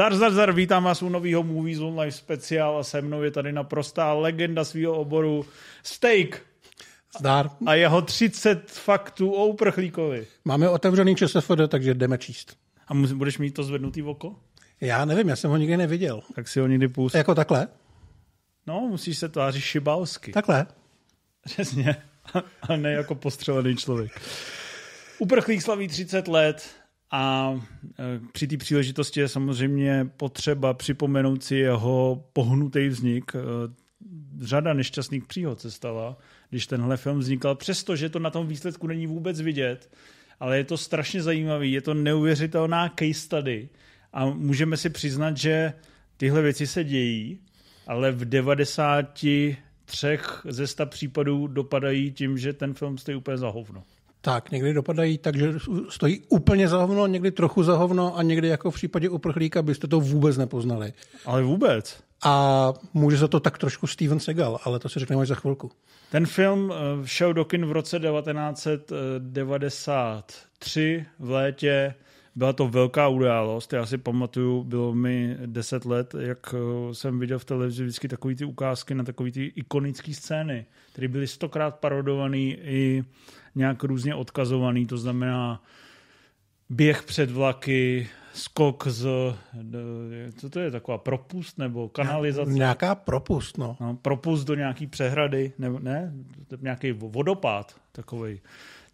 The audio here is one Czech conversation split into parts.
Zdar, zdar, zdar, vítám vás u nového Movies on Live speciál a se mnou je tady naprostá legenda svého oboru Steak. Zdar. A jeho 30 faktů o uprchlíkovi. Máme otevřený ČSFD, takže jdeme číst. A mus, budeš mít to zvednutý oko? Já nevím, já jsem ho nikdy neviděl. Tak si ho někdy pust. Jako takhle? No, musíš se tvářit šibalsky. Takhle? Přesně. A ne jako postřelený člověk. Uprchlík slaví 30 let a e, při té příležitosti je samozřejmě potřeba připomenout si jeho pohnutý vznik. E, řada nešťastných příhod se stala, když tenhle film vznikal, přestože to na tom výsledku není vůbec vidět, ale je to strašně zajímavý, je to neuvěřitelná case study a můžeme si přiznat, že tyhle věci se dějí, ale v 93 ze 100 případů dopadají tím, že ten film stojí úplně za hovno. Tak, někdy dopadají tak, že stojí úplně za hovno, někdy trochu za hovno a někdy jako v případě uprchlíka byste to vůbec nepoznali. Ale vůbec. A může za to tak trošku Steven Seagal, ale to si řekneme až za chvilku. Ten film eh, šel do kin v roce 1993 v létě. Byla to velká událost. Já si pamatuju, bylo mi 10 let, jak eh, jsem viděl v televizi vždycky takový ty ukázky na takový ty ikonické scény, které byly stokrát parodované i nějak různě odkazovaný, to znamená běh před vlaky, skok z, co to je, taková propust nebo kanalizace? Nějaká propust, no. no propust do nějaký přehrady, nebo ne, nějaký vodopád takový.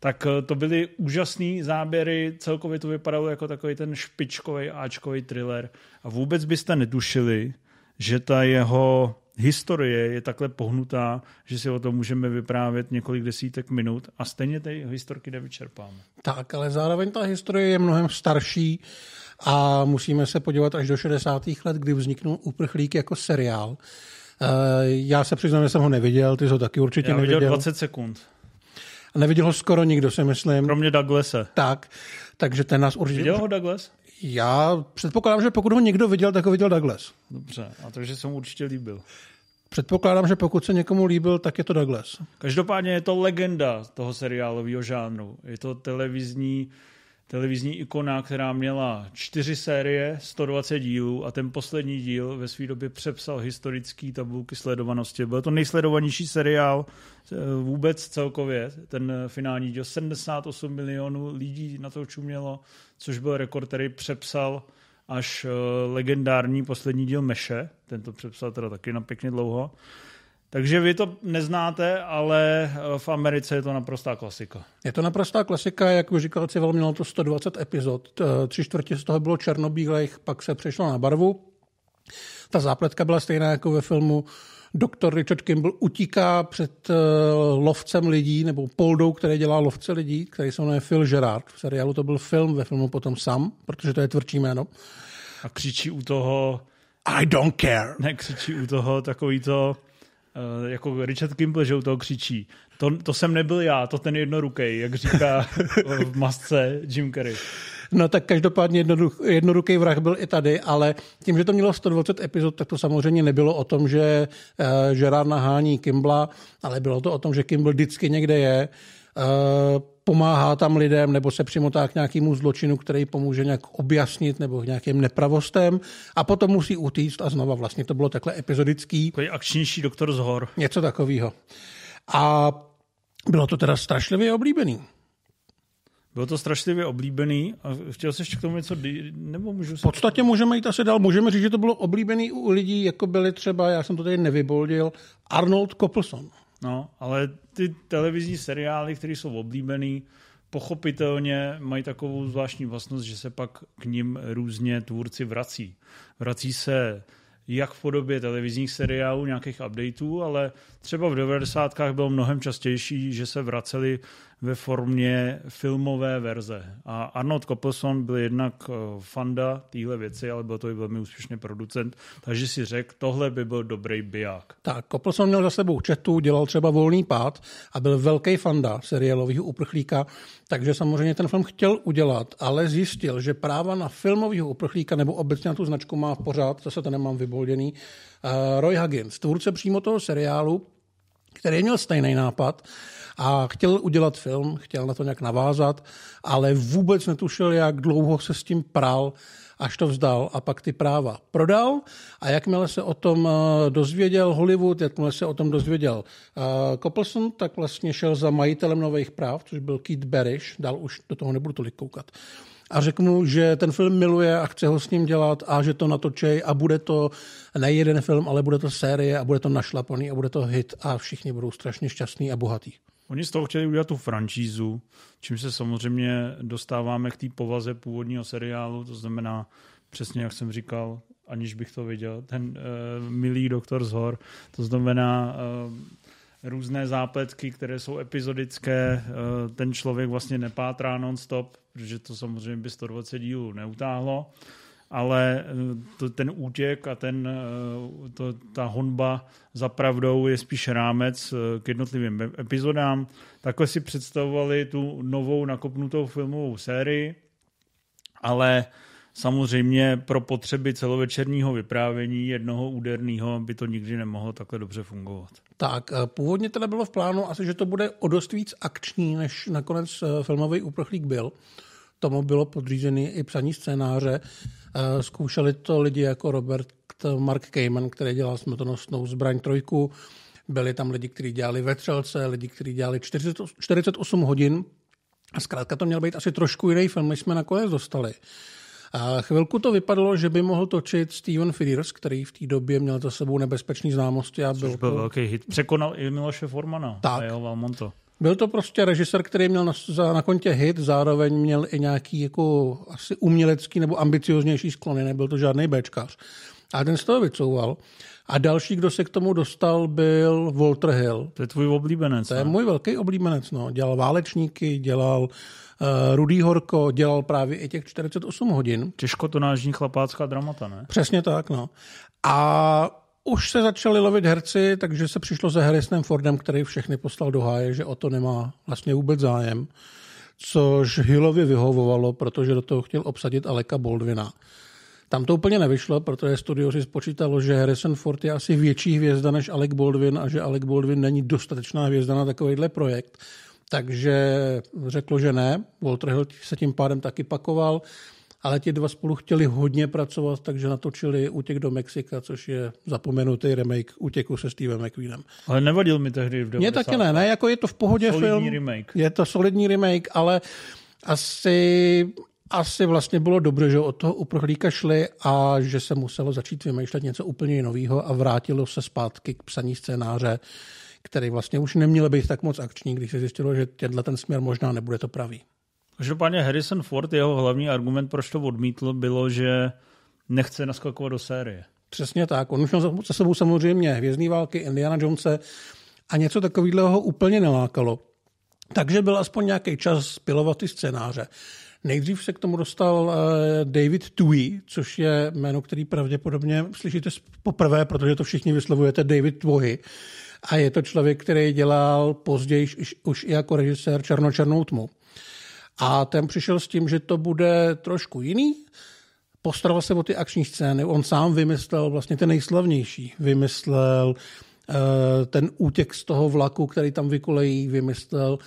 Tak eh, to byly úžasné záběry, celkově to vypadalo jako takový ten špičkový áčkový thriller a vůbec byste netušili, že ta jeho historie je takhle pohnutá, že si o tom můžeme vyprávět několik desítek minut a stejně ty historky nevyčerpáme. Tak, ale zároveň ta historie je mnohem starší a musíme se podívat až do 60. let, kdy vzniknul Uprchlík jako seriál. Eh, já se přiznám, že jsem ho neviděl, ty jsi ho taky určitě Já neviděl. viděl 20 sekund. A neviděl ho skoro nikdo, si myslím. Kromě Douglase. Tak, takže ten nás určitě... Viděl ho Douglas? Já předpokládám, že pokud ho někdo viděl, tak ho viděl Douglas. Dobře, a takže jsem mu určitě líbil. Předpokládám, že pokud se někomu líbil, tak je to Douglas. Každopádně je to legenda toho seriálového žánru. Je to televizní, televizní ikona, která měla čtyři série, 120 dílů a ten poslední díl ve své době přepsal historický tabulky sledovanosti. Byl to nejsledovanější seriál eh, vůbec celkově. Ten finální díl 78 milionů lidí na to čumělo, což byl rekord, který přepsal až uh, legendární poslední díl Meše, ten to přepsal teda taky na pěkně dlouho. Takže vy to neznáte, ale v Americe je to naprostá klasika. Je to naprostá klasika, jak už říkal Civel, mělo to 120 epizod. Tři čtvrtě z toho bylo černobílých, pak se přešlo na barvu. Ta zápletka byla stejná jako ve filmu doktor Richard Kimball utíká před uh, lovcem lidí, nebo poldou, který dělá lovce lidí, který se jmenuje Phil Gerard. V seriálu to byl film, ve filmu potom Sam, protože to je tvrdší jméno. A křičí u toho... I don't care. Ne, křičí u toho takový to, jako Richard Kimball, že u toho křičí. To, to jsem nebyl já, to ten jednorukej, jak říká v masce Jim Carrey. No tak každopádně jednoruký vrah byl i tady, ale tím, že to mělo 120 epizod, tak to samozřejmě nebylo o tom, že uh, Gerard nahání Kimbla, ale bylo to o tom, že Kimball vždycky někde je, pomáhá tam lidem nebo se přimotá k nějakému zločinu, který pomůže nějak objasnit nebo k nějakým nepravostem a potom musí utíct a znova vlastně to bylo takhle epizodický. Takový akčnější doktor z hor. Něco takového. A bylo to teda strašlivě oblíbený. Bylo to strašlivě oblíbený a chtěl jsi ještě k tomu něco, nebo můžu V podstatě můžeme jít asi dál. Můžeme říct, že to bylo oblíbený u lidí, jako byli třeba, já jsem to tady nevyboldil, Arnold Coplson. No, ale ty televizní seriály, které jsou oblíbený, pochopitelně mají takovou zvláštní vlastnost, že se pak k ním různě tvůrci vrací. Vrací se jak v podobě televizních seriálů, nějakých updateů, ale třeba v 90. bylo mnohem častější, že se vraceli ve formě filmové verze. A Arnold Coppelson byl jednak eh, fanda téhle věci, ale byl to i velmi úspěšný producent, takže si řekl, tohle by byl dobrý biják. Tak, Coppelson měl za sebou četu, dělal třeba volný pád a byl velký fanda seriálového uprchlíka, takže samozřejmě ten film chtěl udělat, ale zjistil, že práva na filmového uprchlíka nebo obecně na tu značku má pořád, zase to nemám vybolděný, uh, Roy Huggins, tvůrce přímo toho seriálu, který měl stejný nápad a chtěl udělat film, chtěl na to nějak navázat, ale vůbec netušil, jak dlouho se s tím pral, až to vzdal a pak ty práva prodal. A jakmile se o tom eh, dozvěděl Hollywood, jakmile se o tom dozvěděl uh, Coppelson, tak vlastně šel za majitelem nových práv, což byl Keith Barish, dál už do toho nebudu tolik koukat a řekl mu, že ten film miluje a chce ho s ním dělat a že to natočej a bude to ne jeden film, ale bude to série a bude to našlapaný a bude to hit a všichni budou strašně šťastní a bohatí. Oni z toho chtěli udělat tu franšízu, čím se samozřejmě dostáváme k té povaze původního seriálu, to znamená přesně, jak jsem říkal, aniž bych to viděl, ten uh, milý doktor z hor, to znamená uh, různé zápletky, které jsou epizodické, uh, ten člověk vlastně nepátrá non-stop, protože to samozřejmě by 120 dílů neutáhlo, ale to, ten útěk a ten, to, ta honba za pravdou je spíš rámec k jednotlivým epizodám. Takhle si představovali tu novou nakopnutou filmovou sérii, ale samozřejmě pro potřeby celovečerního vyprávění jednoho úderného by to nikdy nemohlo takhle dobře fungovat. Tak, původně teda bylo v plánu asi, že to bude o dost víc akční, než nakonec filmový úprchlík byl tomu bylo podřízený i psaní scénáře. Eh, zkoušeli to lidi jako Robert Mark Kamen, který dělal smrtonosnou zbraň trojku. Byli tam lidi, kteří dělali vetřelce, lidi, kteří dělali 48 hodin. A zkrátka to měl být asi trošku jiný film, než jsme nakonec dostali. A chvilku to vypadalo, že by mohl točit Steven Frears, který v té době měl za sebou nebezpečný známosti. A byl, byl to... velký hit. Překonal i Miloše Formana tak. a jeho Valmonto. Byl to prostě režisér, který měl na, na kontě hit, zároveň měl i nějaký jako asi umělecký nebo ambicioznější sklony, nebyl to žádný Bčkař. A ten z toho vycouval. A další, kdo se k tomu dostal, byl Walter Hill. To je tvůj oblíbenec. To je ne? můj velký oblíbenec. No. Dělal válečníky, dělal uh, Rudý Horko, dělal právě i těch 48 hodin. Těžkotonážní chlapácká dramata, ne? Přesně tak, no. A už se začali lovit herci, takže se přišlo za Harrisonem Fordem, který všechny poslal do háje, že o to nemá vlastně vůbec zájem, což Hillovi vyhovovalo, protože do toho chtěl obsadit Aleka Baldwina. Tam to úplně nevyšlo, protože studio si spočítalo, že Harrison Ford je asi větší hvězda než Alec Baldwin a že Alec Baldwin není dostatečná hvězda na takovýhle projekt. Takže řeklo, že ne. Walter Hill se tím pádem taky pakoval ale ti dva spolu chtěli hodně pracovat, takže natočili Útěk do Mexika, což je zapomenutý remake Útěku se Stevem McQueenem. Ale nevadil mi tehdy v 90. Mně taky ne, ne, jako je to v pohodě solidní film. remake. Je to solidní remake, ale asi asi vlastně bylo dobře, že od toho uprchlíka šli a že se muselo začít vymýšlet něco úplně nového a vrátilo se zpátky k psaní scénáře, který vlastně už neměl být tak moc akční, když se zjistilo, že tenhle ten směr možná nebude to pravý. Každopádně Harrison Ford, jeho hlavní argument, proč to odmítl, bylo, že nechce naskakovat do série. Přesně tak. On už měl za sebou samozřejmě Hvězdní války, Indiana Jonese a něco takového ho úplně nelákalo. Takže byl aspoň nějaký čas pilovat ty scénáře. Nejdřív se k tomu dostal eh, David Tui, což je jméno, který pravděpodobně slyšíte poprvé, protože to všichni vyslovujete David Tvohy. A je to člověk, který dělal později už, i jako režisér Černočernou tmu. A ten přišel s tím, že to bude trošku jiný. Postaral se o ty akční scény. On sám vymyslel vlastně ten nejslavnější. Vymyslel uh, ten útěk z toho vlaku, který tam vykolejí, vymyslel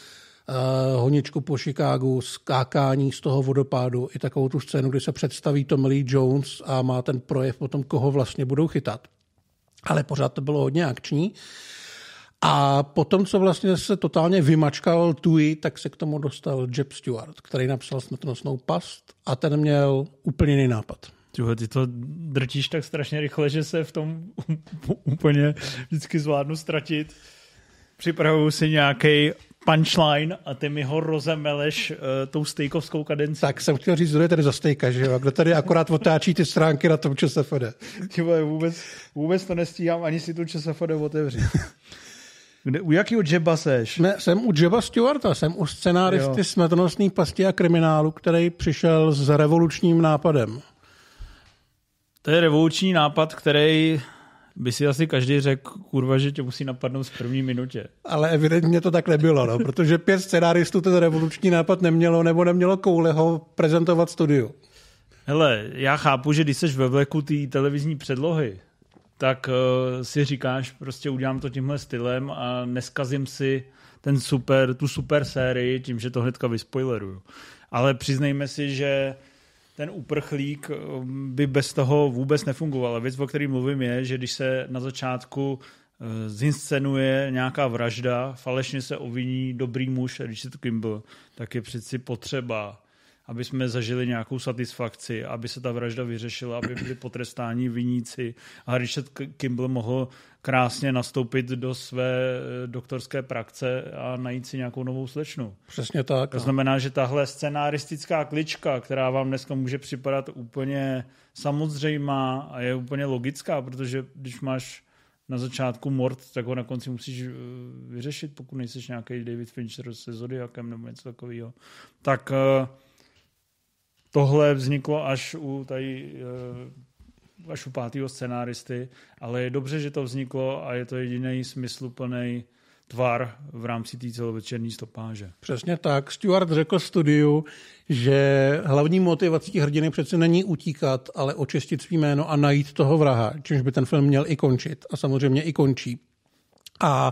honičku po Chicagu, skákání z toho vodopádu, i takovou tu scénu, kdy se představí Tom Lee Jones a má ten projev potom, koho vlastně budou chytat. Ale pořád to bylo hodně akční. A potom, co vlastně se totálně vymačkal Tui, tak se k tomu dostal Jeb Stewart, který napsal smrtonosnou past a ten měl úplně jiný nápad. Tyhle, ty to drtíš tak strašně rychle, že se v tom úplně vždycky zvládnu ztratit. Připravuju si nějaký punchline a ty mi ho rozemeleš uh, tou stejkovskou kadencí. Tak jsem chtěl říct, kdo je tady za stejka, že jo? Kdo tady akorát otáčí ty stránky na tom ČSFD. vůbec, vůbec to nestíhám ani si tu ČSFD otevřít. Kde, u jakého Jeba seš? Ne, jsem u Jeba Stewarta, jsem u scenáristy smrtonosný pasti a kriminálu, který přišel s revolučním nápadem. To je revoluční nápad, který by si asi každý řekl, kurva, že tě musí napadnout v první minutě. Ale evidentně to tak nebylo, no, protože pět scenáristů ten revoluční nápad nemělo nebo nemělo koule ho prezentovat studiu. Hele, já chápu, že když jsi ve vleku té televizní předlohy, tak uh, si říkáš, prostě udělám to tímhle stylem a neskazím si ten super, tu super sérii tím, že to hnedka vyspoileruju. Ale přiznejme si, že ten uprchlík by bez toho vůbec nefungoval. A věc, o který mluvím, je, že když se na začátku Eh, zinscenuje nějaká vražda, falešně se oviní dobrý muž, to Kimball, tak je přeci potřeba, aby jsme zažili nějakou satisfakci, aby se ta vražda vyřešila, aby byli potrestáni viníci a Richard Kimball mohl krásně nastoupit do své eh, doktorské praxe a najít si nějakou novou slečnu. Přesně tak. To no. znamená, že tahle scenáristická klička, která vám dneska může připadat úplně samozřejmá a je úplně logická, protože když máš na začátku mord, tak ho na konci musíš eh, vyřešit, pokud nejsi nějaký David Fincher se Zodiakem nebo něco takového. Tak eh, tohle vzniklo až u tady až u pátého scenáristy, ale je dobře, že to vzniklo a je to jediný smysluplný tvar v rámci té celovečerní stopáže. Přesně tak. Stuart řekl studiu, že hlavní motivací hrdiny přece není utíkat, ale očistit svý jméno a najít toho vraha, čímž by ten film měl i končit. A samozřejmě i končí. A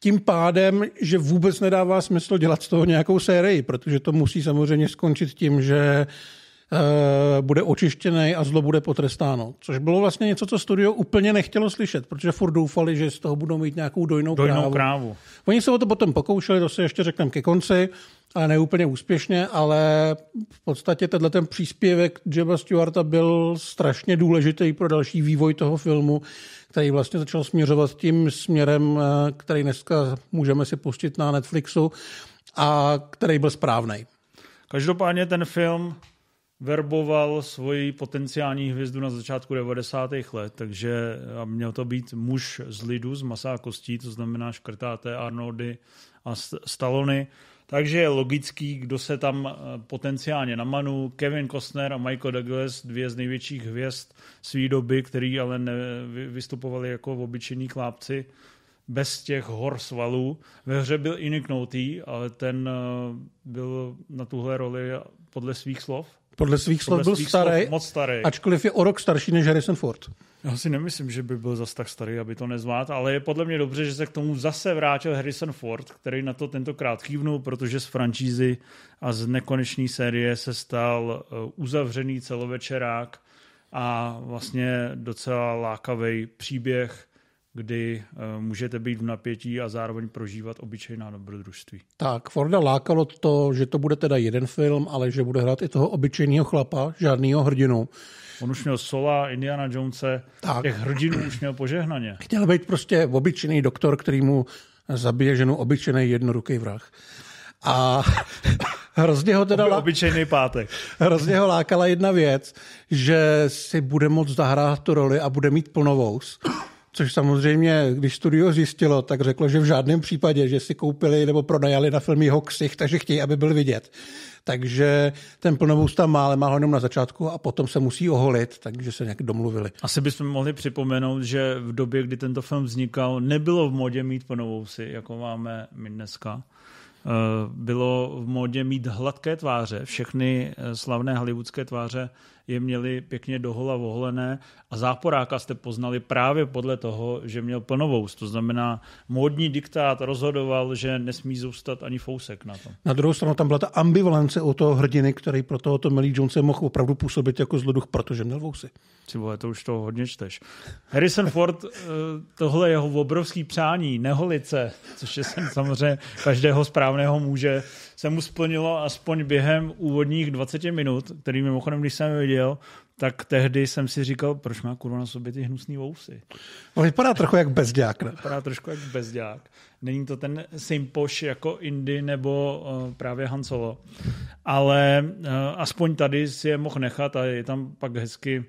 tím pádem, že vůbec nedává smysl dělat z toho nějakou sérii, protože to musí samozřejmě skončit tím, že bude očištěný a zlo bude potrestáno. Což bylo vlastně něco, co studio úplně nechtělo slyšet, protože furt doufali, že z toho budou mít nějakou dojnou, dojnou krávu. krávu. Oni se o to potom pokoušeli, to se ještě řekneme ke konci, ale neúplně úspěšně, ale v podstatě tenhle ten příspěvek Jeba Stewarta byl strašně důležitý pro další vývoj toho filmu, který vlastně začal směřovat tím směrem, eh, který dneska můžeme si pustit na Netflixu a který byl správný. Každopádně ten film verboval svoji potenciální hvězdu na začátku 90. let, takže měl to být muž z lidu, z masa a kostí, to znamená škrtáté Arnoldy a Stallony. Takže je logický, kdo se tam eh, potenciálně namanu. Kevin Costner a Michael Douglas, dvě z největších hvězd své doby, který ale ne, vystupovali jako obyčejní klápci bez těch hor svalů. Ve hře byl i Nick Nolte, ale ten eh, byl na tuhle roli podle svých slov podle svých slov byl starý, slov moc starý, ačkoliv je o rok starší než Harrison Ford. Já si nemyslím, že by byl zas tak starý, aby to nezvládl, ale je podle mě dobře, že se k tomu zase vrátil Harrison Ford, který na to tentokrát kývnul, protože z franšízy a z nekonečné série se stal eh, uzavřený celovečerák a vlastně docela lákavý příběh kdy uh, můžete být v napětí a zároveň prožívat obyčejná dobrodružství. Tak, Forda lákalo to, že to bude teda jeden film, ale že bude hrát i toho obyčejného chlapa, žádného hrdinu. On už měl Sola, Indiana Jonese, tak. těch hrdinů už měl požehnaně. Chtěl být prostě obyčejný doktor, který mu zabije ženu obyčejný jednoruký vrah. A hrozně ho teda... Obyčejný pátek. Hrozně ho lákala jedna věc, že si bude moct zahrát tu roli a bude mít plnovous. Což samozřejmě, když studio zjistilo, tak řeklo, že v žádném případě, že si koupili nebo pronajali na film jeho ksich, takže chtějí, aby byl vidět. Takže ten plnovous tam má, ale má ho jenom na začátku a potom se musí oholit, takže se nějak domluvili. Asi bychom mohli připomenout, že v době, kdy tento film vznikal, nebylo v modě mít plnovousy, jako máme my dneska. Eh, bylo v modě mít hladké tváře. Všechny eh, slavné hollywoodské tváře je měli pěkně dohola voholené a záporáka jste poznali právě podle toho, že měl plnovous. To znamená, módní diktát rozhodoval, že nesmí zůstat ani fousek na tom. Na druhou stranu tam byla ta ambivalence o toho hrdiny, který pro tohoto Millie Jonese mohl opravdu působit jako zloduch, protože měl vousy. Si vole, to už to hodně čteš. Harrison Ford, eh, tohle jeho obrovský přání, neholice, což je samozřejmě každého správného muže, se mu splnilo aspoň během úvodních 20 minut, který mimochodem, když jsem viděl, tak tehdy jsem si říkal, proč má kurva na sobě ty hnusný vousy. On vypadá trochu jak bezďák. Ne? Vypadá trošku jak bezďák. Není to ten Simpoš jako Indy nebo uh, právě Han Solo. Ale uh, aspoň tady si je mohl nechat a je tam pak hezky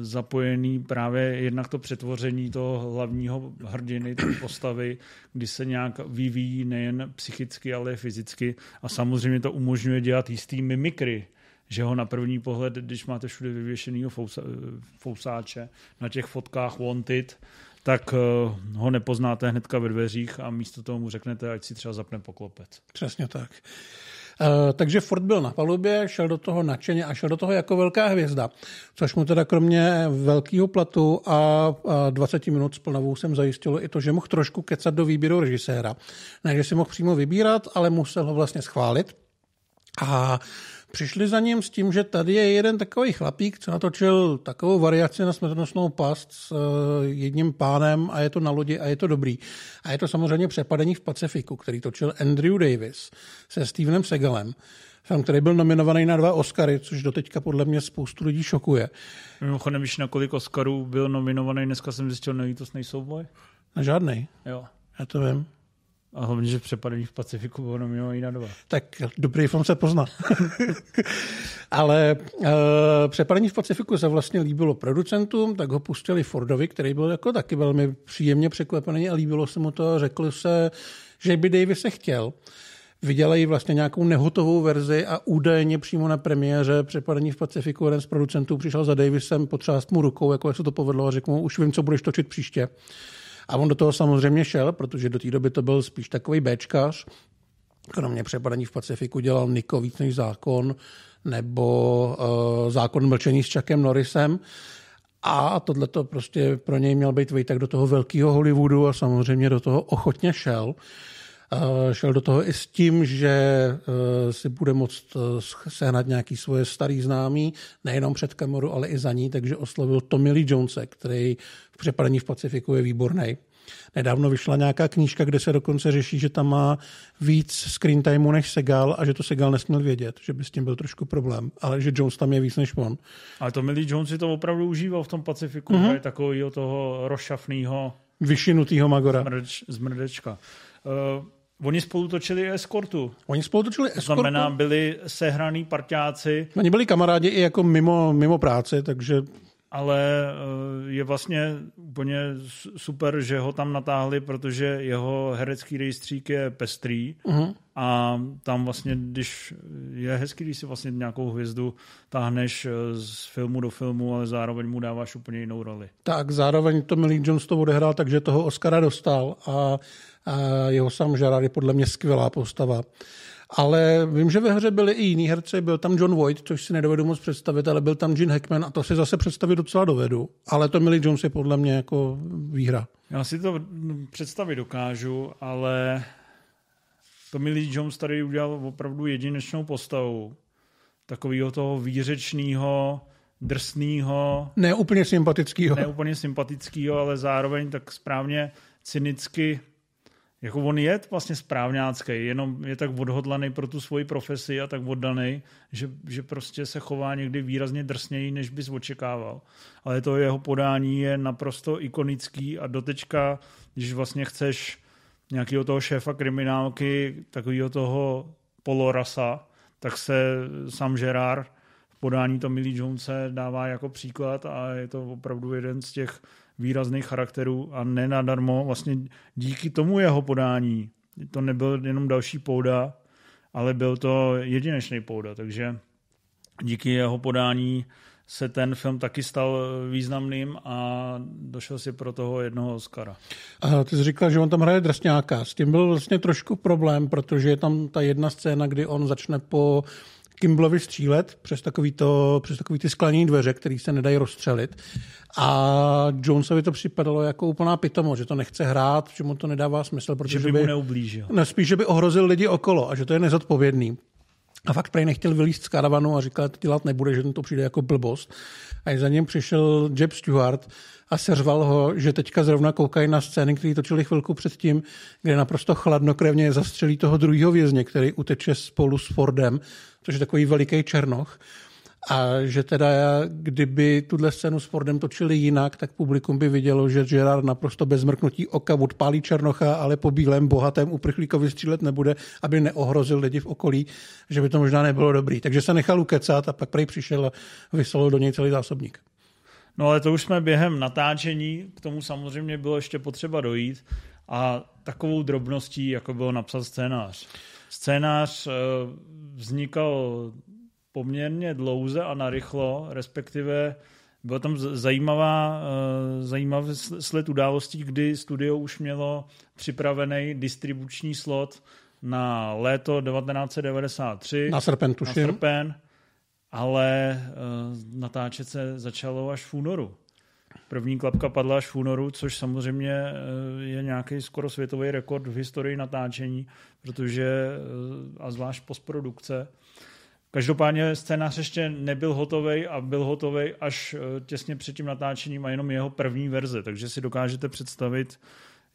zapojený právě jednak to přetvoření toho hlavního hrdiny, té postavy, kdy se nějak vyvíjí nejen psychicky, ale i fyzicky a samozřejmě to umožňuje dělat jistý mimikry, že ho na první pohled, když máte všude vyvěšenýho fousáče na těch fotkách Wanted, tak uh, ho nepoznáte hnedka ve dveřích a místo toho mu řeknete, ať si třeba zapne poklopec. Přesně tak. Uh, takže Ford byl na palubě, šel do toho nadšeně a šel do toho jako velká hvězda, což mu teda kromě velkého platu a, a 20 minut s plnovou jsem zajistilo i to, že mohl trošku kecat do výběru režiséra. Ne, že si mohl přímo vybírat, ale musel ho vlastně schválit. A přišli za ním s tím, že tady je jeden takový chlapík, co natočil takovou variaci na smrtonosnou past s eh, jedním pánem a je to na lodi a je to dobrý. A je to samozřejmě přepadení v Pacifiku, který točil Andrew Davis se Stevenem Segalem. Film, který byl nominovaný na dva Oscary, což doteďka podle mě spoustu lidí šokuje. Mimochodem, víš, na kolik Oscarů byl nominovaný, dneska jsem zjistil, nelítostný souboj? Na žádný. Jo. Já to vím. A hlavně, že přepadení v Pacifiku bylo nominovaný na dva. Tak dobrý film se pozná. Ale uh, přepadení v Pacifiku se vlastně líbilo producentům, tak ho pustili Fordovi, který byl jako taky velmi příjemně překvapený a líbilo se mu to řekli se, že by Davis se chtěl. Vydělají vlastně nějakou nehotovou verzi a údajně přímo na premiéře Přepadení v Pacifiku jeden z producentů přišel za Davisem, potřást mu rukou, jako se to povedlo a řekl mu, už vím, co budeš točit příště. A on do toho samozřejmě šel, protože do té doby to byl spíš takový béčkař. Kromě přepadení v Pacifiku dělal Niko víc než zákon, nebo uh, zákon mlčení s Chuckem Norrisem. A tohle to prostě pro něj měl být vejtak do toho velkého Hollywoodu a samozřejmě do toho ochotně šel. Šel do toho i s tím, že uh, si bude moct uh, sehnat nějaký svoje starý známý, nejenom před kameru, ale i za ní, takže oslovil Tommy Lee Jonese, který v přepadení v Pacifiku je výborný. Nedávno vyšla nějaká knížka, kde se dokonce řeší, že tam má víc screen timeu než Segal a že to Segal nesměl vědět, že by s tím byl trošku problém, ale že Jones tam je víc než on. Ale to Millie Jones si to opravdu užíval v tom Pacifiku, mm-hmm. je takového toho rozšafného vyšinutýho Magora. Zmrdeč, zmrdečka. Uh, Oni spolu točili eskortu. Oni spolu točili eskortu? To znamená, byli sehraný parťáci. Oni byli kamarádi i jako mimo, mimo práce, takže ale eh, je vlastně úplně super, že ho tam natáhli, protože jeho herecký rejstřík je pestrý uh-huh. a tam vlastně, když je hezký, když si vlastně nějakou hvězdu táhneš eh, z filmu do filmu, ale zároveň mu dáváš úplně jinou roli. Tak, zároveň to Millie Jones to odehrál, takže toho Oscara dostal a, a jeho sam Gerard je podle mě skvělá postava. Ale vím, že ve hře byli i jiní herci, byl tam John Voight, což si nedovedu moc představit, ale byl tam Gene Hackman a to si zase představit docela dovedu. Ale to Millie Jones je podle mě jako výhra. Já si to představit dokážu, ale to Millie Jones tady udělal opravdu jedinečnou postavu. Takového toho výřečného, drsného. Ne úplně sympatického. Ne úplně sympatického, ale zároveň tak správně cynicky jako on je vlastně správňácký, jenom je tak odhodlaný pro tu svoji profesi a tak oddaný, že, že prostě se chová někdy výrazně drsněji, než bys očekával. Ale to jeho podání je naprosto ikonický a dotečka, když vlastně chceš nějakého toho šéfa kriminálky, takového toho polorasa, tak se sám Gerard v podání to Millie Jonese dává jako příklad a je to opravdu jeden z těch výrazných charakterů a nenadarmo vlastně díky tomu jeho podání, to nebyl jenom další pouda, ale byl to jedinečný pouda, takže díky jeho podání se ten film taky stal významným a došel si pro toho jednoho Oscara. A ty jsi říkal, že on tam hraje drsňáka. S tím byl vlastně trošku problém, protože je tam ta jedna scéna, kdy on začne po Kimblovi střílet přes takový, to, přes takový ty skleněné dveře, které se nedají rozstřelit. A Jonesovi to připadalo jako úplná pitomo, že to nechce hrát, že mu to nedává smysl, protože že by, mu neublížil. Ne, spíš, že by ohrozil lidi okolo a že to je nezodpovědný. A fakt prej nechtěl vylíst z karavanu a říkal, že to dělat nebude, že to přijde jako blbost. A za ním přišel Jeb Stewart a seřval ho, že teďka zrovna koukají na scény, které točili chvilku předtím, kde naprosto chladnokrevně zastřelí toho druhého vězně, který uteče spolu s Fordem, což je takový veliký černoch. A že teda kdyby tuhle scénu s Fordem točili jinak, tak publikum by vidělo, že Gerard naprosto bez mrknutí oka odpálí Černocha, ale po bílém bohatém uprchlíkovi střílet nebude, aby neohrozil lidi v okolí, že by to možná nebylo dobrý. Takže se nechal ukecat a pak prej přišel a vysolil do něj celý zásobník. No ale to už jsme během natáčení, k tomu samozřejmě bylo ještě potřeba dojít a takovou drobností, jako bylo napsat scénář. Scénář eh, vznikal poměrně dlouze a narychlo, respektive byla tam zajímavá, eh, zajímavý sled událostí, kdy studio už mělo připravený distribuční slot na léto 1993. Na srpen, tuším. Na srpen, ale uh, natáčet se začalo až v únoru. První klapka padla až v únoru, což samozřejmě eh, je nějaký skoro světový rekord v historii natáčení, protože, eh, a zvlášť postprodukce, Každopádně scénář ještě nebyl hotový a byl hotový až eh, těsně před tím natáčením a jenom jeho první verze, takže si dokážete představit,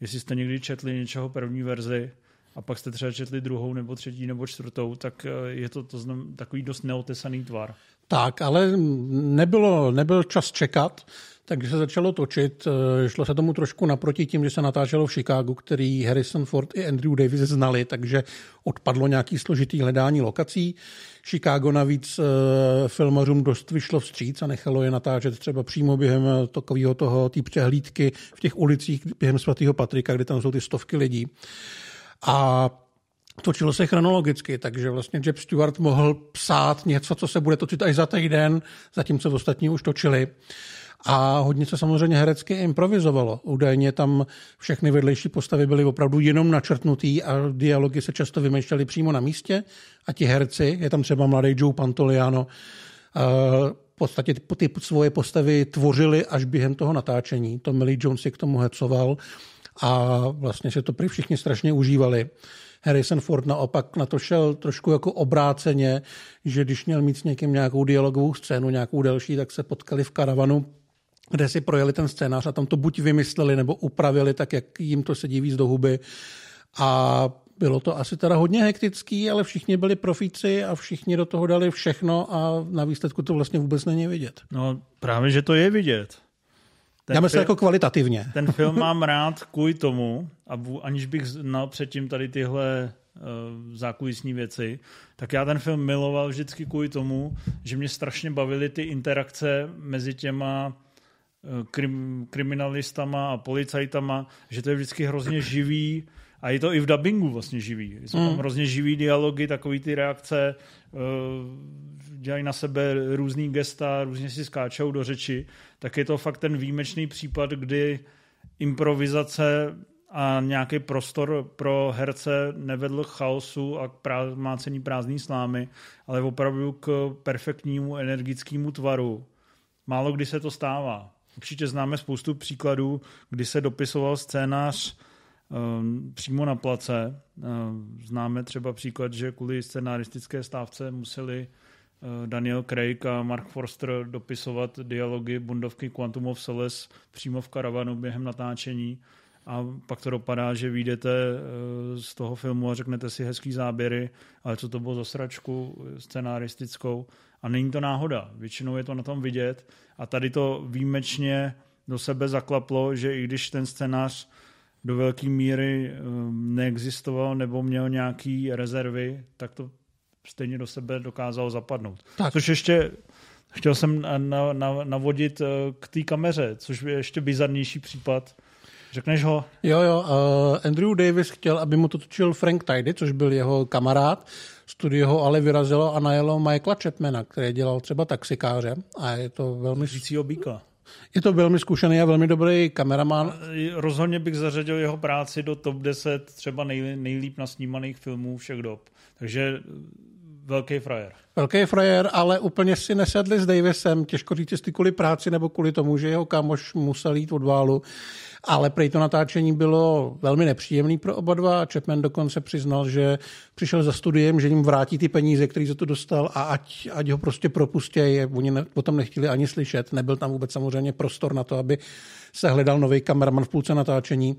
jestli jste někdy četli něčeho první verzi a pak jste třeba četli druhou nebo třetí nebo čtvrtou, tak je to, to znam, takový dost neotesaný tvar. Tak, ale nebylo, nebyl čas čekat, takže se začalo točit. Eh, šlo se tomu trošku naproti tím, že se natáčelo v Chicagu, který Harrison Ford i Andrew Davis znali, takže odpadlo nějaký složitý hledání lokací. Chicago navíc eh, filmařům dost vyšlo vstříc a nechalo je natáčet třeba přímo během takového toho, té přehlídky v těch ulicích během svatého Patrika, kde tam jsou ty stovky lidí. A Točilo se chronologicky, takže vlastně Jeb Stewart mohl psát něco, co se bude točit až za týden, zatímco ostatní už točili. A hodně se samozřejmě herecky improvizovalo. Údajně tam všechny vedlejší postavy byly opravdu jenom načrtnutý a dialogy se často vymýšlely přímo na místě. A ti herci, je tam třeba mladý Joe Pantoliano, v podstatě ty svoje postavy tvořili až během toho natáčení. To Millie Jones si k tomu hecoval a vlastně se to prý všichni strašně užívali. Harrison Ford naopak na to šel trošku jako obráceně, že když měl mít s někým nějakou dialogovou scénu, nějakou delší, tak se potkali v karavanu kde si projeli ten scénář a tam to buď vymysleli nebo upravili tak, jak jim to sedí víc do huby. A bylo to asi teda hodně hektický, ale všichni byli profíci a všichni do toho dali všechno a na výsledku to vlastně vůbec není vidět. No právě, že to je vidět. Ten Já myslím jako kvalitativně. Ten film mám rád kvůli tomu, a aniž bych znal předtím tady tyhle uh, zákulisní věci, tak já ten film miloval vždycky kvůli tomu, že mě strašně bavily ty interakce mezi těma Eh, krim, kriminalistama a policajtama, že to je vždycky hrozně živý a je to i v dubbingu vlastně živý. Jsou tam mm. hrozně živý dialogy, takový ty reakce, eh, dělají na sebe různý gesta, různě si skáčou do řeči, tak je to fakt ten výjimečný případ, kdy improvizace a nějaký prostor pro herce nevedl k chaosu a k prá- mácení prázdný slámy, ale opravdu k perfektnímu energickému tvaru. Málo kdy se to stává. Určitě známe spoustu příkladů, kdy se dopisoval scénář přímo na place. Um, známe třeba příklad, že kvůli scenaristické stávce museli uh, Daniel Craig a Mark Forster dopisovat dialogy Bondovky Quantum of Solace přímo v karavanu během natáčení a pak to dopadá, že vyjdete uh, z toho filmu a řeknete si hezký záběry, ale co to bylo za sračku scenaristickou a není to náhoda. Většinou je to na tom vidět a tady to výjimečně do sebe zaklaplo, že i když ten scénář do velké míry um, neexistoval nebo měl nějaký rezervy, tak to stejně do sebe dokázalo zapadnout. Tak. Což ještě chtěl jsem na, na, navodit uh, k té kameře, což je ještě bizarnější případ. Řekneš ho? Jo, jo. Uh, Andrew Davis chtěl, aby mu to točil Frank Tidy, což byl jeho kamarád. Studio ho ale vyrazilo a najelo Michaela Chapmana, který dělal třeba taxikáře a je to velmi... Řícího býka. Je to velmi zkušený a velmi dobrý kameraman. Rozhodně bych zařadil jeho práci do top 10 třeba nej, nejlíp nasnímaných filmů všech dob. Takže velký frajer. Velký frajer, ale úplně si nesedli s Davisem. Těžko říct, jestli kvůli práci nebo kvůli tomu, že jeho kámoš musel jít od válu ale prej to natáčení bylo velmi nepříjemný pro oba dva. Chapman dokonce přiznal, že přišel za studiem, že jim vrátí ty peníze, které za to dostal a ať, ať ho prostě propustí. Oni ne, o tom nechtěli ani slyšet. Nebyl tam vůbec samozřejmě prostor na to, aby se hledal nový kameraman v půlce natáčení.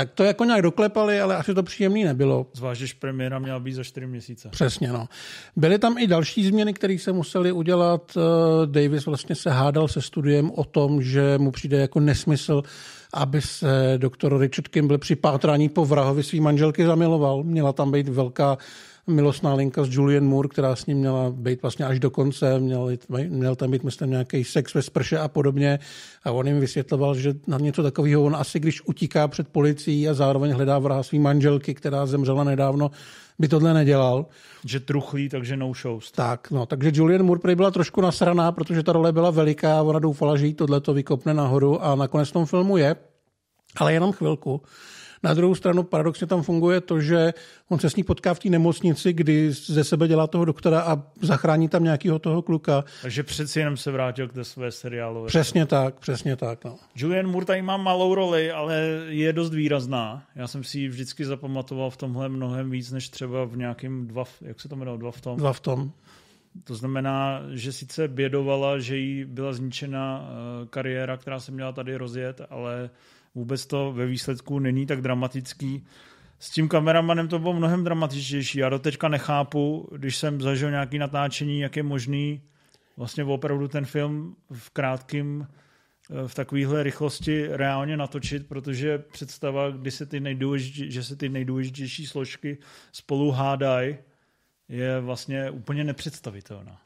Tak to jako nějak doklepali, ale asi to příjemný nebylo. Zvlášť, že premiéra měla být za čtyři měsíce. Přesně, no. Byly tam i další změny, které se museli udělat. Eh, Davis vlastně se hádal se studiem o tom, že mu přijde jako nesmysl aby se doktor Richard Kimball při pátrání po vrahovi své manželky zamiloval. Měla tam být velká milostná linka s Julian Moore, která s ním měla být vlastně až do konce, měl, měl tam být, myslím, nějaký sex ve sprše a podobně. A on jim vysvětloval, že na něco takového on asi, když utíká před policií a zároveň hledá vraha své manželky, která zemřela nedávno, by tohle nedělal. Že truchlí, takže no shows. Tak, no, takže Julian Moore byla trošku nasraná, protože ta role byla veliká a ona doufala, že jí tohle to vykopne nahoru a nakonec v tom filmu je, ale jenom chvilku. Na druhou stranu paradoxně tam funguje to, že on se s ní potká v té nemocnici, kdy ze sebe dělá toho doktora a zachrání tam nějakého toho kluka. Takže přeci jenom se vrátil k té své seriálové. Přesně tak, přesně tak. No. Julian Moore tady má malou roli, ale je dost výrazná. Já jsem si ji vždycky zapamatoval v tomhle mnohem víc, než třeba v nějakém dva, jak se to jmenuje, dva v tom. Dva v tom. To znamená, že sice bědovala, že jí byla zničena eh, kariéra, která se měla tady rozjet, ale vůbec to ve výsledku není tak dramatický. S tím kameramanem to bylo mnohem dramatičtější. Já doteďka nechápu, když jsem zažil nějaké natáčení, jak je možný vlastně opravdu ten film v krátkém eh, v takovéhle rychlosti reálně natočit, protože představa, kdy se ty že se ty nejdůležitější složky spolu hádají, je vlastně úplně nepředstavitelná.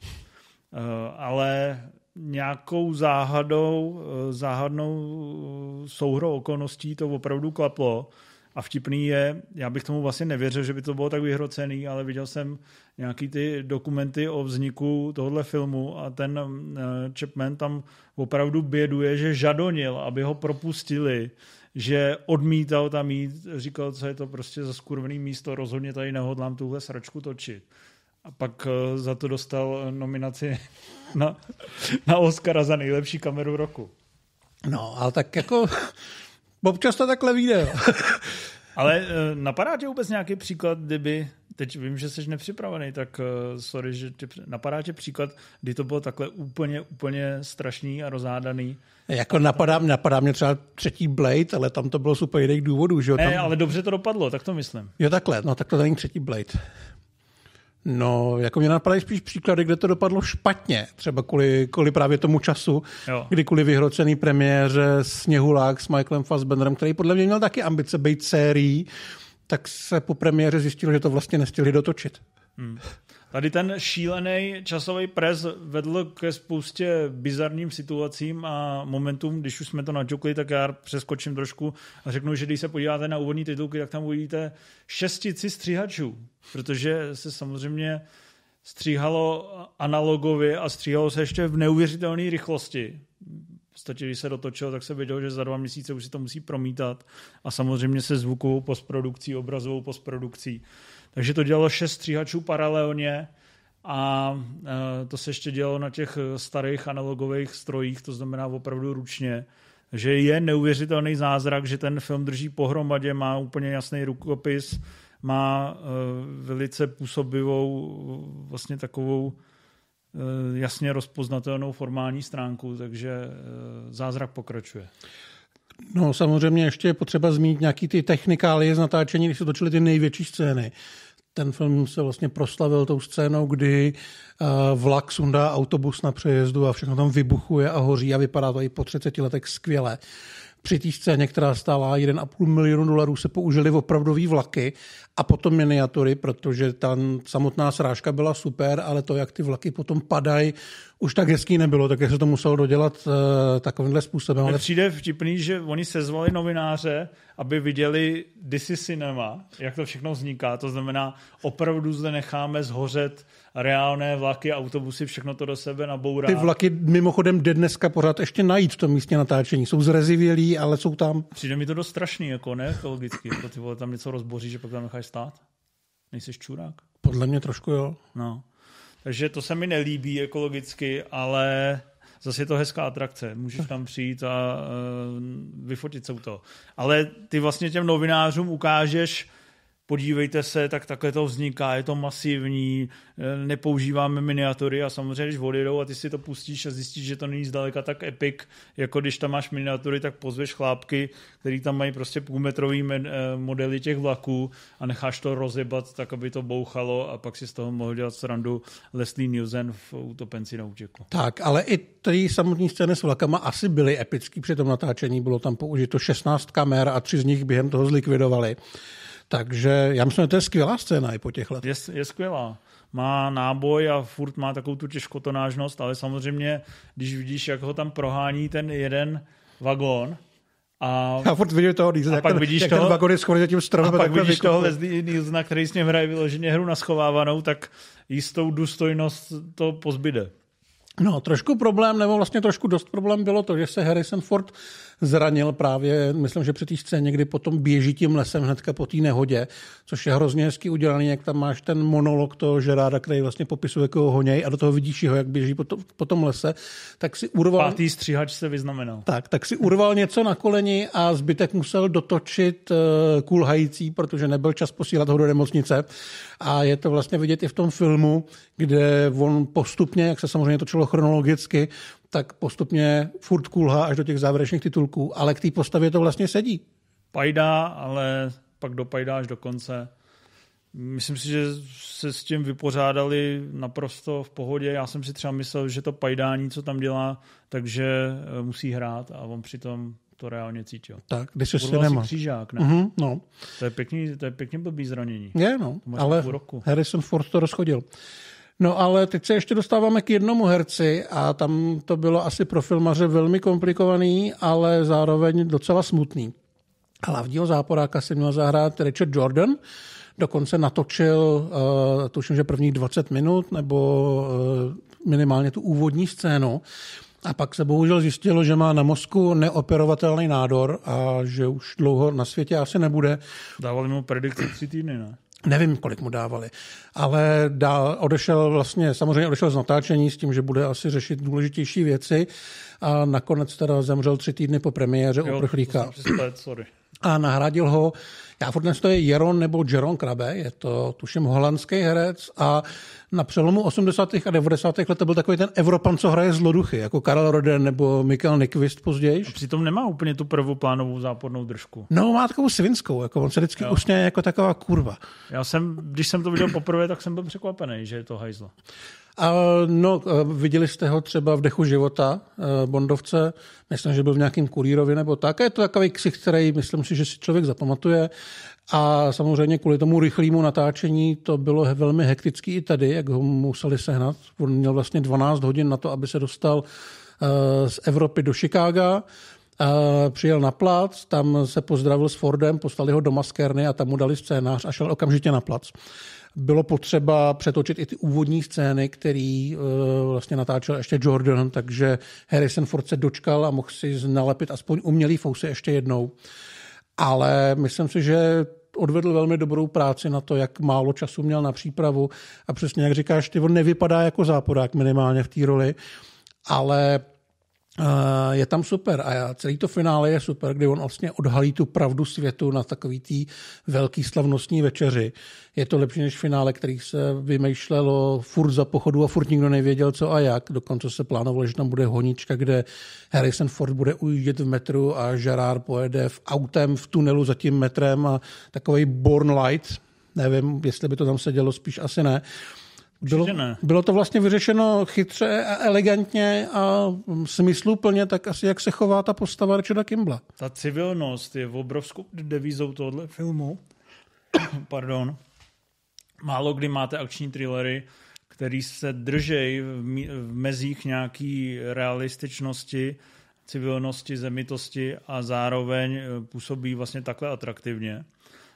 Eh, ale nějakou záhadou, eh, záhadnou souhrou okolností to opravdu klaplo. A vtipný je, já bych tomu vlastně nevěřil, že by to bylo tak vyhrocený, ale viděl jsem nějaký ty dokumenty o vzniku tohohle filmu a ten eh, Chapman tam opravdu běduje, že žadonil, aby ho propustili, že odmítal tam jít, říkal, co je to prostě za skurvený místo, rozhodně tady nehodlám tuhle sračku točit. A pak eh, za to dostal nominaci na, na Oscara za nejlepší kameru roku. No, ale tak jako občas to takhle vyjde. ale eh, napadá tě vůbec nějaký příklad, kdyby, teď vím, že jsi nepřipravený, tak sorry, že tě, napadá tě příklad, kdy to bylo takhle úplně, úplně strašný a rozhádaný? Jako napadá, napadá mě třeba třetí Blade, ale tam to bylo super jiných důvodů, že jo? Ne, tam... ale dobře to dopadlo, tak to myslím. Jo, takhle, no tak to není třetí Blade. No, jako mě napadají spíš příklady, kde to dopadlo špatně, třeba kvůli, kvůli právě tomu času, jo. kdy kvůli vyhrocený premiéře Sněhulák s Michaelem Fassbenderem, který podle mě měl taky ambice být sérií, tak se po premiéře zjistilo, že to vlastně nestihli dotočit. Hmm. Tady ten šílený časový pres vedl ke spoustě bizarním situacím a momentům, když už jsme to naťukli, tak já přeskočím trošku a řeknu, že když se podíváte na úvodní titulky, tak tam uvidíte šestici stříhačů, protože se samozřejmě stříhalo analogově a stříhalo se ještě v neuvěřitelné rychlosti. Podstatě, když se dotočilo, tak se vědělo, že za dva měsíce už si to musí promítat a samozřejmě se zvukovou postprodukcí, obrazovou postprodukcí. Takže to dělalo šest stříhačů paralelně a e, to se ještě dělalo na těch starých analogových strojích, to znamená opravdu ručně. Takže je neuvěřitelný zázrak, že ten film drží pohromadě, má úplně jasný rukopis, má e, velice působivou vlastně takovou jasně rozpoznatelnou formální stránku, takže zázrak pokračuje. No samozřejmě ještě je potřeba zmínit nějaký ty technikálie z natáčení, když se točily ty největší scény ten film se vlastně proslavil tou scénou, kdy eh, vlak sundá autobus na přejezdu a všechno tam vybuchuje a hoří a vypadá to i po 30 letech skvěle. Při té scéně, která stála 1,5 milionu dolarů, se použily opravdové vlaky a potom miniatury, protože ta samotná srážka byla super, ale to, jak ty vlaky potom padají, už tak hezký nebylo, takže se to muselo dodělat uh, takovýmhle způsobem. Ale přijde vtipný, že oni sezvali novináře, aby viděli DC Cinema, jak to všechno vzniká. To znamená, opravdu zde necháme zhořet reálné vlaky, autobusy, všechno to do sebe nabourá. Ty vlaky mimochodem jde dneska pořád ještě najít v tom místě natáčení. Jsou zrezivělí, ale jsou tam. Přijde mi to dost strašný, jako ne, ekologicky. Jako ty vole tam něco rozboří, že pak tam necháš stát. Nejsi čurák? Podle mě trošku jo. No. Takže to se mi nelíbí ekologicky, ale zase je to hezká atrakce. Můžeš tam přijít a uh, vyfotit se u toho. Ale ty vlastně těm novinářům ukážeš, podívejte se, tak takhle to vzniká, je to masivní, eh, nepoužíváme miniatury a samozřejmě, když odjedou a ty si to pustíš a zjistíš, že to není zdaleka tak epic, jako když tam máš miniatury, tak pozveš chlápky, který tam mají prostě půlmetrový eh, modely těch vlaků a necháš to rozebat tak, aby to bouchalo a pak si z toho mohl dělat srandu Leslie Nielsen v Utopenci na útěku. Tak, ale i ty samotné scény s vlakama asi byly epický při tom natáčení, bylo tam použito 16 kamer a tři z nich během toho zlikvidovali. Takže já myslím, že to je skvělá scéna i po těch letech. Je, je skvělá. Má náboj a furt má takovou tu těžkotonážnost, ale samozřejmě, když vidíš, jak ho tam prohání ten jeden vagón, a, a furt vidíš toho Nielsena, jak, pak ten, vidíš jak toho, ten vagon je schovaný tím stromem. A pak vidíš toho Leslie Nielsena, který s ním hraje vyloženě hru na schovávanou, tak jistou důstojnost to pozbyde. No, trošku problém, nebo vlastně trošku dost problém bylo to, že se Harrison Ford zranil právě, myslím, že při té scéně, kdy potom běží tím lesem hnedka po té nehodě, což je hrozně hezky udělaný, jak tam máš ten monolog toho Žeráda, který vlastně popisuje, jak ho honěj a do toho vidíš ho, jak běží po, to, po tom lese, tak si urval... Pátý stříhač se vyznamenal. Tak, tak si urval něco na koleni a zbytek musel dotočit uh, kulhající, protože nebyl čas posílat ho do nemocnice. A je to vlastně vidět i v tom filmu, kde on postupně, jak se samozřejmě točilo chronologicky, tak postupně furt kulhá až do těch závěrečných titulků, ale k té postavě to vlastně sedí. Pajdá, ale pak dopajdá až do konce. Myslím si, že se s tím vypořádali naprosto v pohodě. Já jsem si třeba myslel, že to pajdání, co tam dělá, takže eh, musí hrát a on přitom to reálně cítil. Tak, když se si nemá. křížák, ne? Mm-hmm, no. To je pěkný, to je pěkně blbý zranění. Je, no, ale Harrison Ford to rozchodil. No ale teď se ještě dostáváme k jednomu herci a tam to bylo asi pro filmaře velmi komplikovaný, ale zároveň docela smutný. Hlavního záporáka si měl zahrát Richard Jordan, dokonce natočil, uh, tuším, že prvních 20 minut, nebo uh, minimálně tu úvodní scénu. A pak se bohužel zjistilo, že má na mozku neoperovatelný nádor a že už dlouho na světě asi nebude. Dávali mu predikci tři týdny, ne? Nevím, kolik mu dávali, ale dál odešel vlastně, samozřejmě odešel z natáčení s tím, že bude asi řešit důležitější věci a nakonec teda zemřel tři týdny po premiéře jo, Uprchlíka. sorry. A nahradil ho, já furt to je Jeron nebo Jeron Krabe, je to tuším holandský herec a na přelomu 80. a 90. let to byl takový ten Evropan, co hraje zloduchy, jako Karel Roden nebo Mikael Nyqvist později. A přitom nemá úplně tu prvoplánovou zápornou držku. No, má takovou svinskou, jako on se vždycky jo. usně jako taková kurva. Já jsem, když jsem to viděl poprvé, tak jsem byl překvapený, že je to hajzlo. A no, viděli jste ho třeba v Dechu života, eh, Bondovce, myslím, že byl v nějakém kurýrovi nebo tak. A je to takový ksich, který myslím si, že si člověk zapamatuje. A samozřejmě kvůli tomu rychlému natáčení to bylo velmi hektický i tady, jak ho museli sehnat. On měl vlastně 12 hodin na to, aby se dostal eh, z Evropy do Chicaga. Přijel na plac, tam se pozdravil s Fordem, poslali ho do maskérny a tam mu dali scénář a šel okamžitě na plac bylo potřeba přetočit i ty úvodní scény, který uh, vlastně natáčel ještě Jordan, takže Harrison Ford se dočkal a mohl si nalepit aspoň umělý fousy ještě jednou. Ale myslím si, že odvedl velmi dobrou práci na to, jak málo času měl na přípravu a přesně jak říkáš, ty on nevypadá jako záporák minimálně v té roli, ale je tam super a celý to finále je super, kdy on vlastně odhalí tu pravdu světu na takový tý velký slavnostní večeři. Je to lepší než finále, který se vymýšlelo furt za pochodu a furt nikdo nevěděl co a jak. Dokonce se plánovalo, že tam bude honička, kde Harrison Ford bude ujíždět v metru a Gerard pojede v autem v tunelu za tím metrem a takový Born Light. Nevím, jestli by to tam sedělo, spíš asi ne. Bylo, bylo to vlastně vyřešeno chytře a elegantně a smysluplně, tak asi jak se chová ta postava Richarda Kimbla. Ta civilnost je obrovskou devízou tohoto filmu. Pardon. Málo kdy máte akční thrillery, který se držej v mezích nějaký realističnosti, civilnosti, zemitosti a zároveň působí vlastně takhle atraktivně.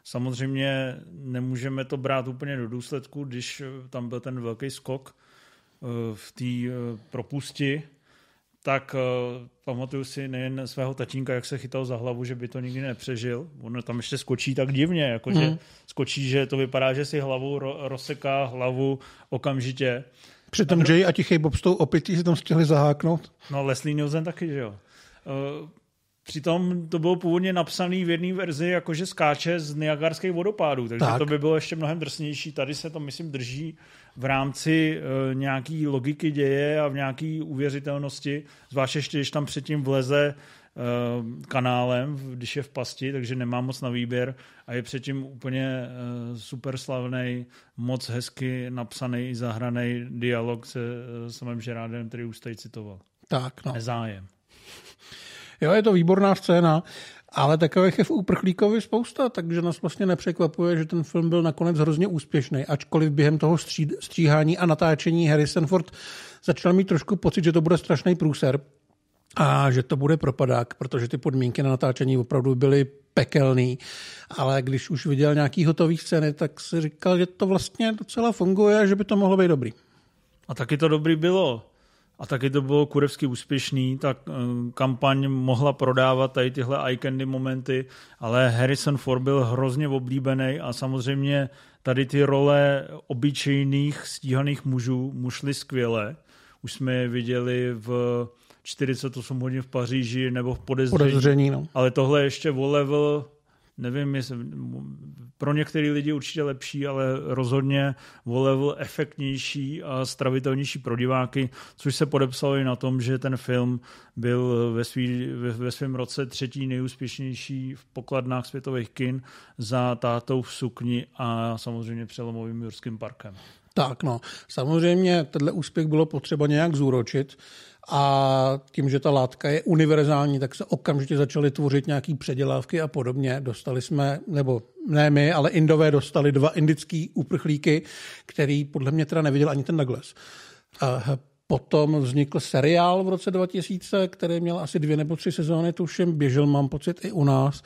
Samozřejmě nemůžeme to brát úplně do důsledku, když tam byl ten velký skok eh, v té eh, propusti, tak uh, pamatuju si nejen svého tatínka, jak se chytal za hlavu, že by to nikdy nepřežil. On tam ještě skočí tak divně, jako mm. že mhm. skočí, že to vypadá, že si hlavu ro- rozseká hlavu okamžitě. Přitom Jay a Tichý Bob s tou opití si tam stihli zaháknout. No Leslie Nielsen taky, že jo. Přitom to bylo původně napsané v jedné verzi, jakože skáče z Niagarských vodopádů, takže tak. to by bylo ještě mnohem drsnější. Tady se to, myslím, drží v rámci uh, nějaký logiky děje a v nějaké uvěřitelnosti, zvláště ještě, když tam předtím vleze uh, kanálem, když je v pasti, takže nemá moc na výběr a je předtím úplně uh, super slavný, moc hezky napsaný i zahraný dialog se samým Žerádem, který už tady citoval. Tak, no. Nezájem. Jo, je to výborná scéna, ale takových je v Uprchlíkovi spousta, takže nás vlastně nepřekvapuje, že ten film byl nakonec hrozně úspěšný, ačkoliv během toho stříhání a natáčení Harrison Ford začal mít trošku pocit, že to bude strašný průser a že to bude propadák, protože ty podmínky na natáčení opravdu byly pekelný, ale když už viděl nějaký hotový scény, tak si říkal, že to vlastně docela funguje a že by to mohlo být dobrý. A taky to dobrý bylo. A taky to bylo kurevsky úspěšný, tak eh, kampaň mohla prodávat tady tyhle eye candy momenty, ale Harrison Ford byl hrozně oblíbený a samozřejmě tady ty role obyčejných stíhaných mužů mu šly skvěle. Už jsme je viděli v 48 hodin v Paříži nebo v podezření. podezření no. Ale tohle ještě o level nevím, jestli, pro některé lidi určitě lepší, ale rozhodně o level efektnější a stravitelnější pro diváky, což se podepsalo i na tom, že ten film byl ve, svý, ve, ve svém roce třetí nejúspěšnější v pokladnách světových kin za tátou v sukni a samozřejmě přelomovým Jurským parkem. Tak no, samozřejmě tenhle úspěch bylo potřeba nějak zúročit a tím, že ta látka je univerzální, tak se okamžitě začaly tvořit nějaký předělávky a podobně. Dostali jsme, nebo ne my, ale Indové dostali dva indický uprchlíky, který podle mě teda neviděl ani ten Douglas. A Potom vznikl seriál v roce 2000, který měl asi dvě nebo tři sezóny, tuším, běžel, mám pocit, i u nás,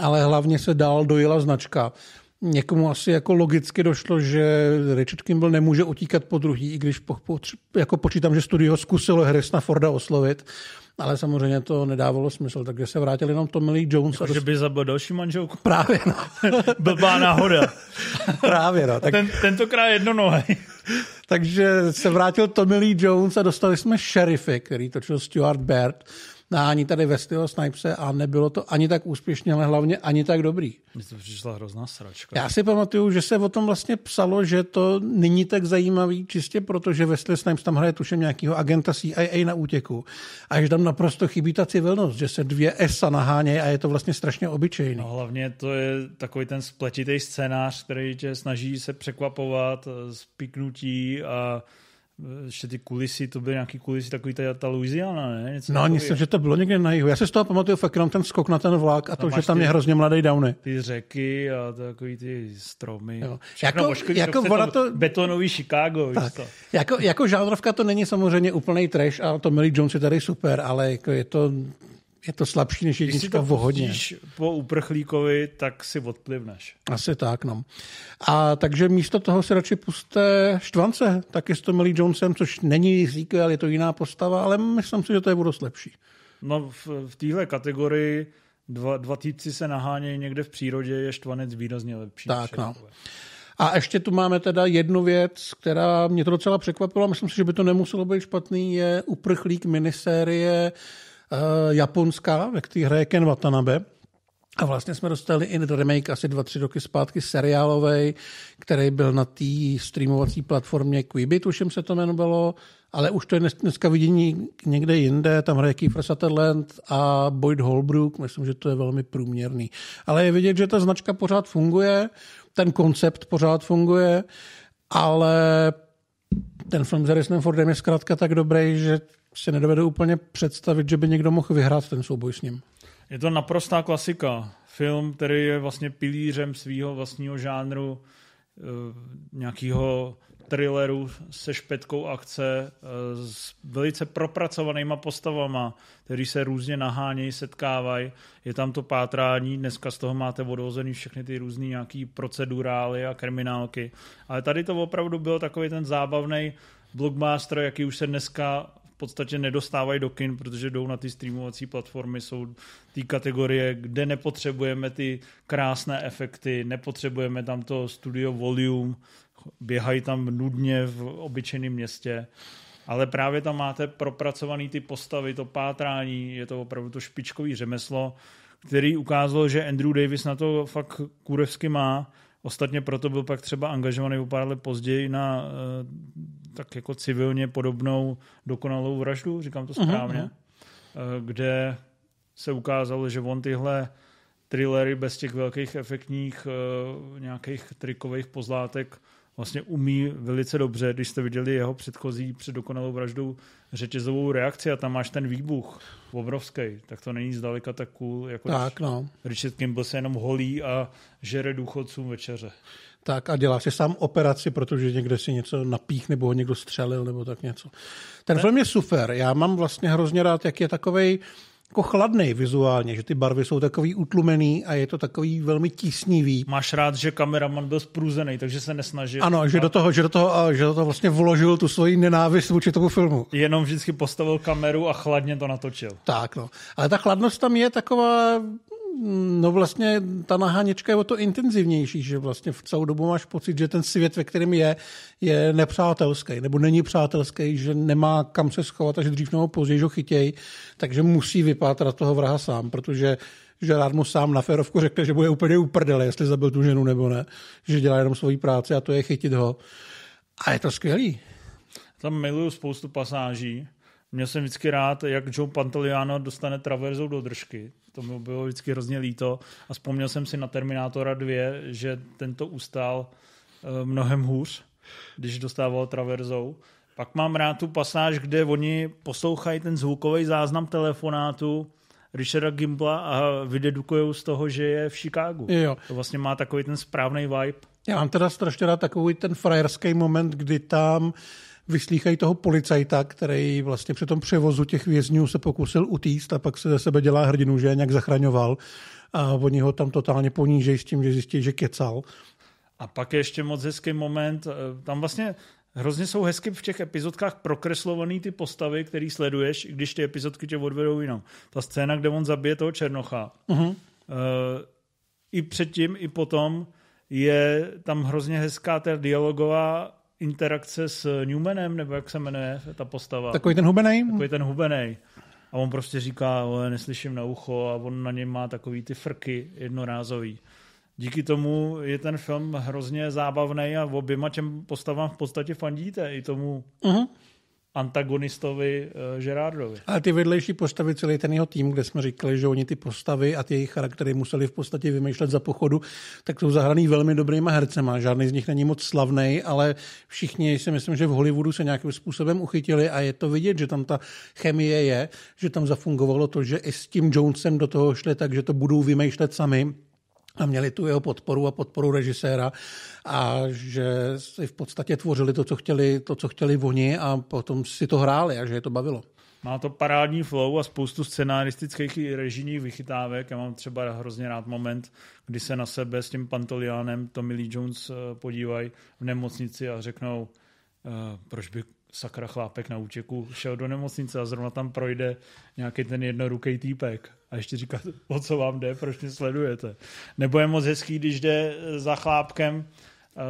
ale hlavně se dál dojela značka. Někomu asi jako logicky došlo, že Richard Kimball nemůže utíkat po druhý, i když po, po, jako počítám, že studio zkusilo Harrisona Forda oslovit, ale samozřejmě to nedávalo smysl, takže se vrátil jenom Tommy Lee Jones. Jako, a dost... Že by zabil další manželku? Právě, no. Blbá náhoda. Právě, no. Tak... Ten, tentokrát jednonohý. takže se vrátil Tommy Lee Jones a dostali jsme šerify, který točil Stuart Baird nahání tady Wesleyho Snipese a nebylo to ani tak úspěšně, ale hlavně ani tak dobrý. Mně to přišla hrozná sračka. Já si pamatuju, že se o tom vlastně psalo, že to není tak zajímavý, čistě proto, že Wesley Snipes tam hraje tuším nějakého agenta CIA na útěku. A že tam naprosto chybí ta civilnost, že se dvě ESA nahánějí a je to vlastně strašně obyčejný. No, hlavně to je takový ten spletitý scénář, který tě snaží se překvapovat, spiknutí a ještě ty kulisy, to byly nějaký kulisy, takový ta, ta Louisiana, ne? Něco no, myslím, že to bylo někde na jihu. Já si z toho pamatuju fakt jenom ten skok na ten vlak a to, že tam ty, je hrozně mladý Downy. Ty řeky a takový ty stromy. Jo. jako, oškodí, jako to, to... Betonový Chicago, tak. to. Jako, jako žánrovka to není samozřejmě úplný trash a to Millie Jones je tady super, ale jako je to je to slabší než jednička v hodně. po uprchlíkovi, tak si odplivneš. Asi tak, no. A takže místo toho si radši puste Štvance, taky s Tommy Lee Jonesem, což není sequel, je to jiná postava, ale myslím si, že to je dost lepší. No v, v téhle kategorii dva, dva týpci se nahánějí někde v přírodě, je Štvanec výrazně lepší. Tak, no. A ještě tu máme teda jednu věc, která mě to docela překvapila, myslím si, že by to nemuselo být špatný, je uprchlík minisérie uh, japonská, ve které hraje Ken Watanabe. A vlastně jsme dostali i remake asi dva, tři roky zpátky seriálový, který byl na té streamovací platformě Quibi, tuším se to jmenovalo, ale už to je dneska vidění někde jinde, tam hraje Kiefer Sutherland a Boyd Holbrook, myslím, že to je velmi průměrný. Ale je vidět, že ta značka pořád funguje, ten koncept pořád funguje, ale ten film s Harrisonem Fordem je zkrátka tak dobrý, že si nedovedu úplně představit, že by někdo mohl vyhrát ten souboj s ním. Je to naprostá klasika. Film, který je vlastně pilířem svého vlastního žánru, eh, nějakého thrilleru se špetkou akce, eh, s velice propracovanýma postavama, který se různě nahánějí, setkávají. Je tam to pátrání, dneska z toho máte odvozený všechny ty různé nějaký procedurály a kriminálky. Ale tady to opravdu byl takový ten zábavný blockbuster, jaký už se dneska podstatě nedostávají do kin, protože jdou na ty streamovací platformy, jsou ty kategorie, kde nepotřebujeme ty krásné efekty, nepotřebujeme tam to studio volume, běhají tam nudně v obyčejném městě, ale právě tam máte propracovaný ty postavy, to pátrání, je to opravdu to špičkový řemeslo, který ukázalo, že Andrew Davis na to fakt kurevsky má. Ostatně proto byl pak třeba angažovaný o pár let později na eh, tak jako civilně podobnou dokonalou vraždu, říkám to mhm, správně, uh-huh. kde se ukázalo, že on tyhle thrillery bez těch velkých efektních uh, nějakých trikových pozlátek vlastně umí velice dobře, když jste viděli jeho předchozí před dokonalou vraždou řetězovou reakci a tam máš ten výbuch obrovský, tak to není zdaleka tak cool, jako tak, no. Richard Kimball se jenom holí a žere důchodcům večeře tak a dělá si sám operaci, protože někde si něco napích nebo ho někdo střelil nebo tak něco. Ten ne? film je super. Já mám vlastně hrozně rád, jak je takovej jako chladný vizuálně, že ty barvy jsou takový utlumený a je to takový velmi tísnivý. Máš rád, že kameraman byl spruzený, takže se nesnažil. Ano, že do toho, že do toho, že do toho vlastně vložil tu svoji nenávist vůči tomu filmu. Jenom vždycky postavil kameru a chladně to natočil. Tak, no. Ale ta chladnost tam je taková, No vlastně ta naháněčka je o to intenzivnější, že vlastně v celou dobu máš pocit, že ten svět, ve kterém je, je nepřátelský, nebo není přátelský, že nemá kam se schovat, až dřív nebo později ho chytěj, takže musí vypátrat toho vraha sám, protože Gerard mu sám na férovku řekne, že bude úplně uprdele, jestli zabil tu ženu nebo ne, že dělá jenom svoji práci a to je chytit ho. A je to skvělý. Tam miluju spoustu pasáží. Měl jsem vždycky rád, jak Joe Pantoliano dostane traverzou do držky. To mi bylo vždycky hrozně líto. A vzpomněl jsem si na Terminátora 2, že tento ustál eh, mnohem hůř, když dostával traverzou. Pak mám rád tu pasáž, kde oni poslouchají ten zvukový záznam telefonátu Richarda Gimbla a vydedukují z toho, že je v Chicagu. Jo. To vlastně má takový ten správný vibe. Já mám teda strašně rád takový ten frajerský moment, kdy tam vyslýchají toho policajta, který vlastně při tom převozu těch vězňů se pokusil utíct a pak se ze sebe dělá hrdinu, že je nějak zachraňoval a oni ho tam totálně ponížejí s tím, že zjistí, že kecal. A pak je ještě moc hezký moment, eh, tam vlastně hrozně jsou hezky v těch epizodkách prokreslovaný ty postavy, který sleduješ, i když ty epizodky tě odvedou jinou. Ta scéna, kde on zabije toho Černocha, uh-huh. i předtím, i potom je tam hrozně hezká ta dialogová interakce s Newmanem, nebo jak se jmenuje ta postava. Takový ten hubenej? Takový ten hubenej. A on prostě říká, ale neslyším na ucho a on na něm má takový ty frky jednorázový. Díky tomu je ten film hrozně zábavný a oběma těm postavám v podstatě fandíte. I tomu uh-huh antagonistovi uh, Gerardovi. Ale ty vedlejší postavy, celý ten jeho tým, kde jsme říkali, že oni ty postavy a ty jejich charaktery museli v podstatě vymýšlet za pochodu, tak jsou zahraný velmi dobrýma hercema. Žádný z nich není moc slavný, ale všichni si myslím, že v Hollywoodu se nějakým způsobem uchytili a je to vidět, že tam ta chemie je, že tam zafungovalo to, že i s tím Jonesem do toho šli, takže to budou vymýšlet sami a měli tu jeho podporu a podporu režiséra a že si v podstatě tvořili to, co chtěli, to, co chtěli oni a potom si to hráli a že je to bavilo. Má to parádní flow a spoustu scenaristických i režijních vychytávek. Já mám třeba hrozně rád moment, kdy se na sebe s tím Pantolianem Tommy Lee Jones eh, podívají v nemocnici a řeknou, uh, proč by sakra chlápek na účeku šel do nemocnice a zrovna tam projde nějaký ten jednoruký týpek a ještě říká, o co vám jde, proč mě sledujete. Nebo je moc hezký, když jde za chlápkem eh,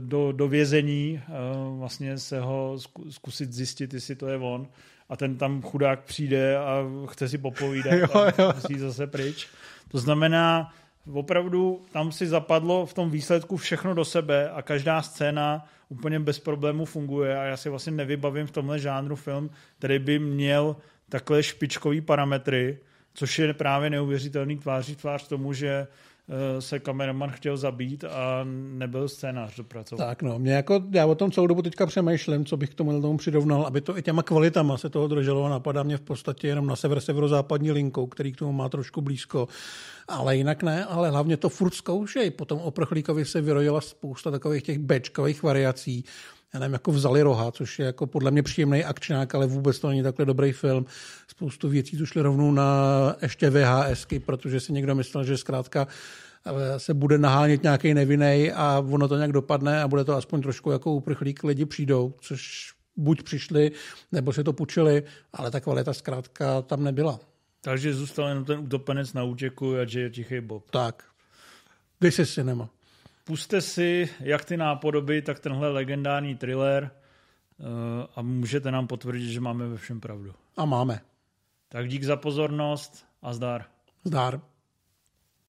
do, do vězení, eh, vlastně se ho zkusit zjistit, jestli to je on a ten tam chudák přijde a chce si popovídat jo, jo. a musí zase pryč. To znamená, opravdu tam si zapadlo v tom výsledku všechno do sebe a každá scéna úplně bez problémů funguje a já si vlastně nevybavím v tomhle žánru film, který by měl takhle špičkový parametry, což je právě neuvěřitelný tváří tvář tomu, že se kameraman chtěl zabít a nebyl scénář dopracovat. Tak no, mě jako, já o tom celou dobu teďka přemýšlím, co bych k tomu, tomu přidovnal, aby to i těma kvalitama se toho drželo a napadá mě v podstatě jenom na sever severozápadní linkou, který k tomu má trošku blízko. Ale jinak ne, ale hlavně to furt zkoušej. Potom o prchlíkovi se vyrojila spousta takových těch bečkových variací, já nevím, jako vzali roha, což je jako podle mě příjemný akčňák, ale vůbec to není takhle dobrý film. Spoustu věcí tu šli rovnou na ještě VHSky, protože si někdo myslel, že zkrátka eh, se bude nahánět nějaký nevinný a ono to nějak dopadne a bude to aspoň trošku jako uprchlík, lidi přijdou, což buď přišli, nebo se to pučili, ale ta kvalita zkrátka tam nebyla. Takže zůstal jenom ten utopenec na útěku a že je tichý Bob. Tak. This is cinema. Puste si jak ty nápodoby, tak tenhle legendární thriller eh, a můžete nám potvrdit, že máme ve všem pravdu. A máme. Tak dík za pozornost a zdar. Zdar.